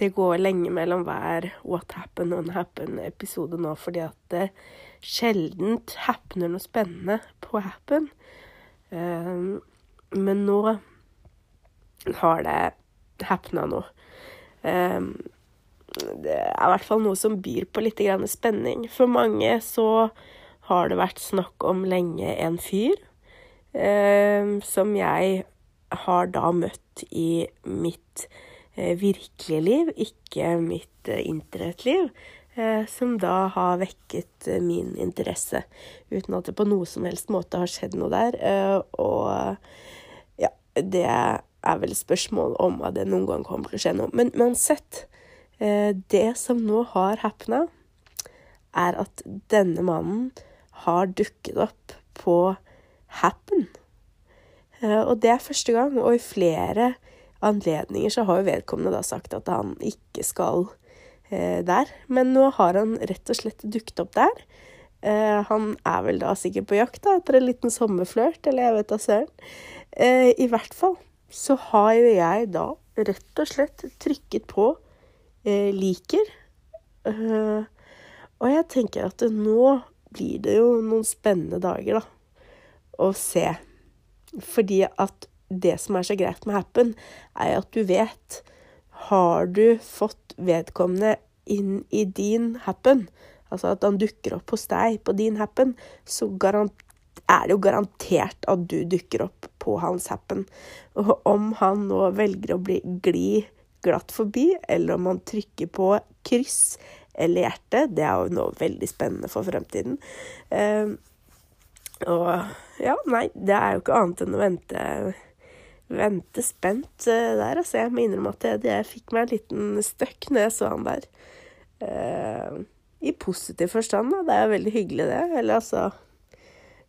Det går lenge mellom hver What Happened and Happen-episode nå, fordi at det sjeldent happener noe spennende på Happen. Um, men nå har det happena noe. Um, det er i hvert fall noe som byr på litt spenning. For mange så har det vært snakk om lenge en fyr um, som jeg har da møtt i mitt Eh, virkelige liv, ikke mitt eh, internettliv, eh, som da har vekket min interesse, uten at det på noe som helst måte har skjedd noe der. Og ja, det er vel spørsmål om at det noen gang kommer til å skje noe. Men uansett, det som nå har happena, er at denne mannen har dukket opp på Happen. Og det er første gang, og i flere anledninger så har jo vedkommende da sagt at han ikke skal eh, der. Men nå har han rett og slett dukket opp der. Eh, han er vel da sikkert på jakt da, etter en liten sommerflørt, eller jeg vet da søren. Eh, I hvert fall så har jo jeg da rett og slett trykket på eh, liker. Eh, og jeg tenker at nå blir det jo noen spennende dager, da, å se. Fordi at det som er så greit med Happen, er at du vet Har du fått vedkommende inn i din Happen, altså at han dukker opp hos deg på din Happen, så er det jo garantert at du dukker opp på hans Happen. Og om han nå velger å bli gli glatt forbi, eller om han trykker på kryss eller hjerte, det er jo noe veldig spennende for fremtiden. Uh, og ja, nei, det er jo ikke annet enn å vente vente spent uh, der. Altså, jeg må innrømme at jeg, jeg fikk meg en liten støkk når jeg så han der. Uh, I positiv forstand, da. Det er jo veldig hyggelig, det. Eller altså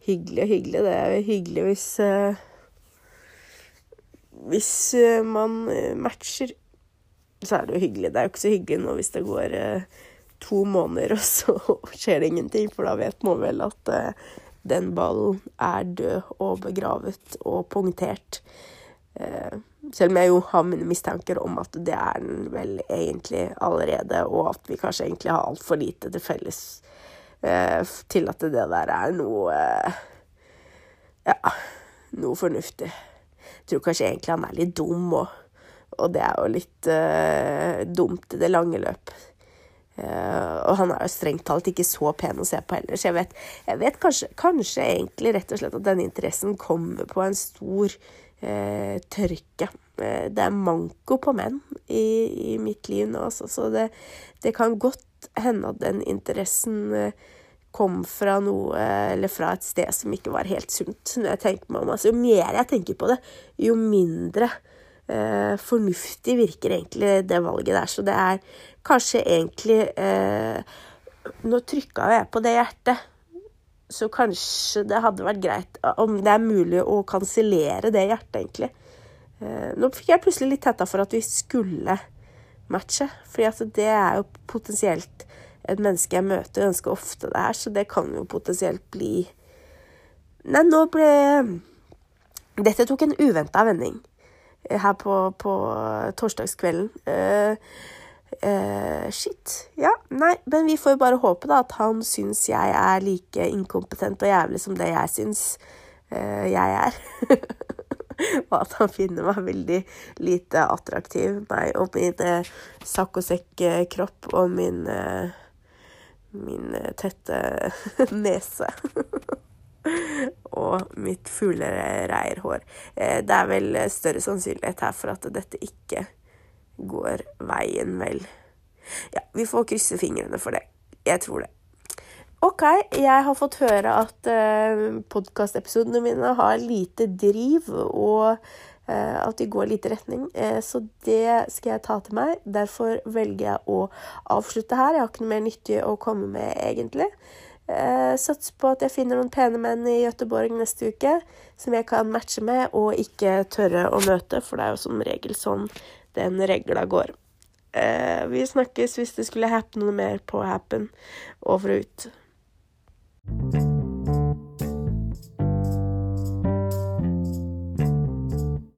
Hyggelig og hyggelig. Det er jo hyggelig hvis uh, Hvis man matcher, så er det jo hyggelig. Det er jo ikke så hyggelig nå hvis det går to måneder, og så skjer det ingenting, for da vet man vel at den ballen er død og begravet og punktert. Eh, selv om jeg jo har mine mistanker om at det er den vel egentlig allerede, og at vi kanskje egentlig har altfor lite til felles eh, til at det der er noe eh, Ja, noe fornuftig. Jeg tror kanskje egentlig han er litt dum òg, og det er jo litt dumt i det lange løp. Uh, og han er jo strengt talt ikke så pen å se på heller, så jeg vet, jeg vet kanskje, kanskje, egentlig rett og slett at denne interessen kommer på en stor eh, tørke. Eh, det er manko på menn i, i mitt liv nå, også, så det, det, kan godt hende at den interessen eh, kom fra noe, eller fra et sted som ikke var helt sunt. Når jeg meg om, altså, Jo mer jeg tenker på det, jo mindre eh, fornuftig virker egentlig det valget der. Så det er kanskje egentlig eh, Nå trykka jeg på det hjertet så kanskje det hadde vært greit om det er mulig å kansellere det hjertet, egentlig. Eh, nå fikk jeg plutselig litt hetta for at vi skulle matche, for det er jo potensielt et menneske jeg møter ganske ofte det her, så det kan jo potensielt bli Nei, nå ble Dette tok en uventa vending her på, på torsdagskvelden. Uh, Uh, shit. Ja, nei, men vi får jo bare håpe da at han syns jeg er like inkompetent og jævlig som det jeg syns uh, jeg er. og at han finner meg veldig lite attraktiv, meg og min sakk og sekk-kropp og min min tette nese. og mitt fuglereirhår. det er vel større sannsynlighet her for at dette ikke går veien vel. Ja, vi får krysse fingrene for det. Jeg tror det. OK, jeg har fått høre at uh, podkastepisodene mine har lite driv, og uh, at de går lite retning. Uh, så det skal jeg ta til meg. Derfor velger jeg å avslutte her. Jeg har ikke noe mer nyttig å komme med, egentlig. Uh, Satser på at jeg finner noen pene menn i Gøteborg neste uke som jeg kan matche med og ikke tørre å møte, for det er jo som regel sånn den regla går. Eh, vi snakkes hvis det skulle happen noe mer på Happen. Over og ut.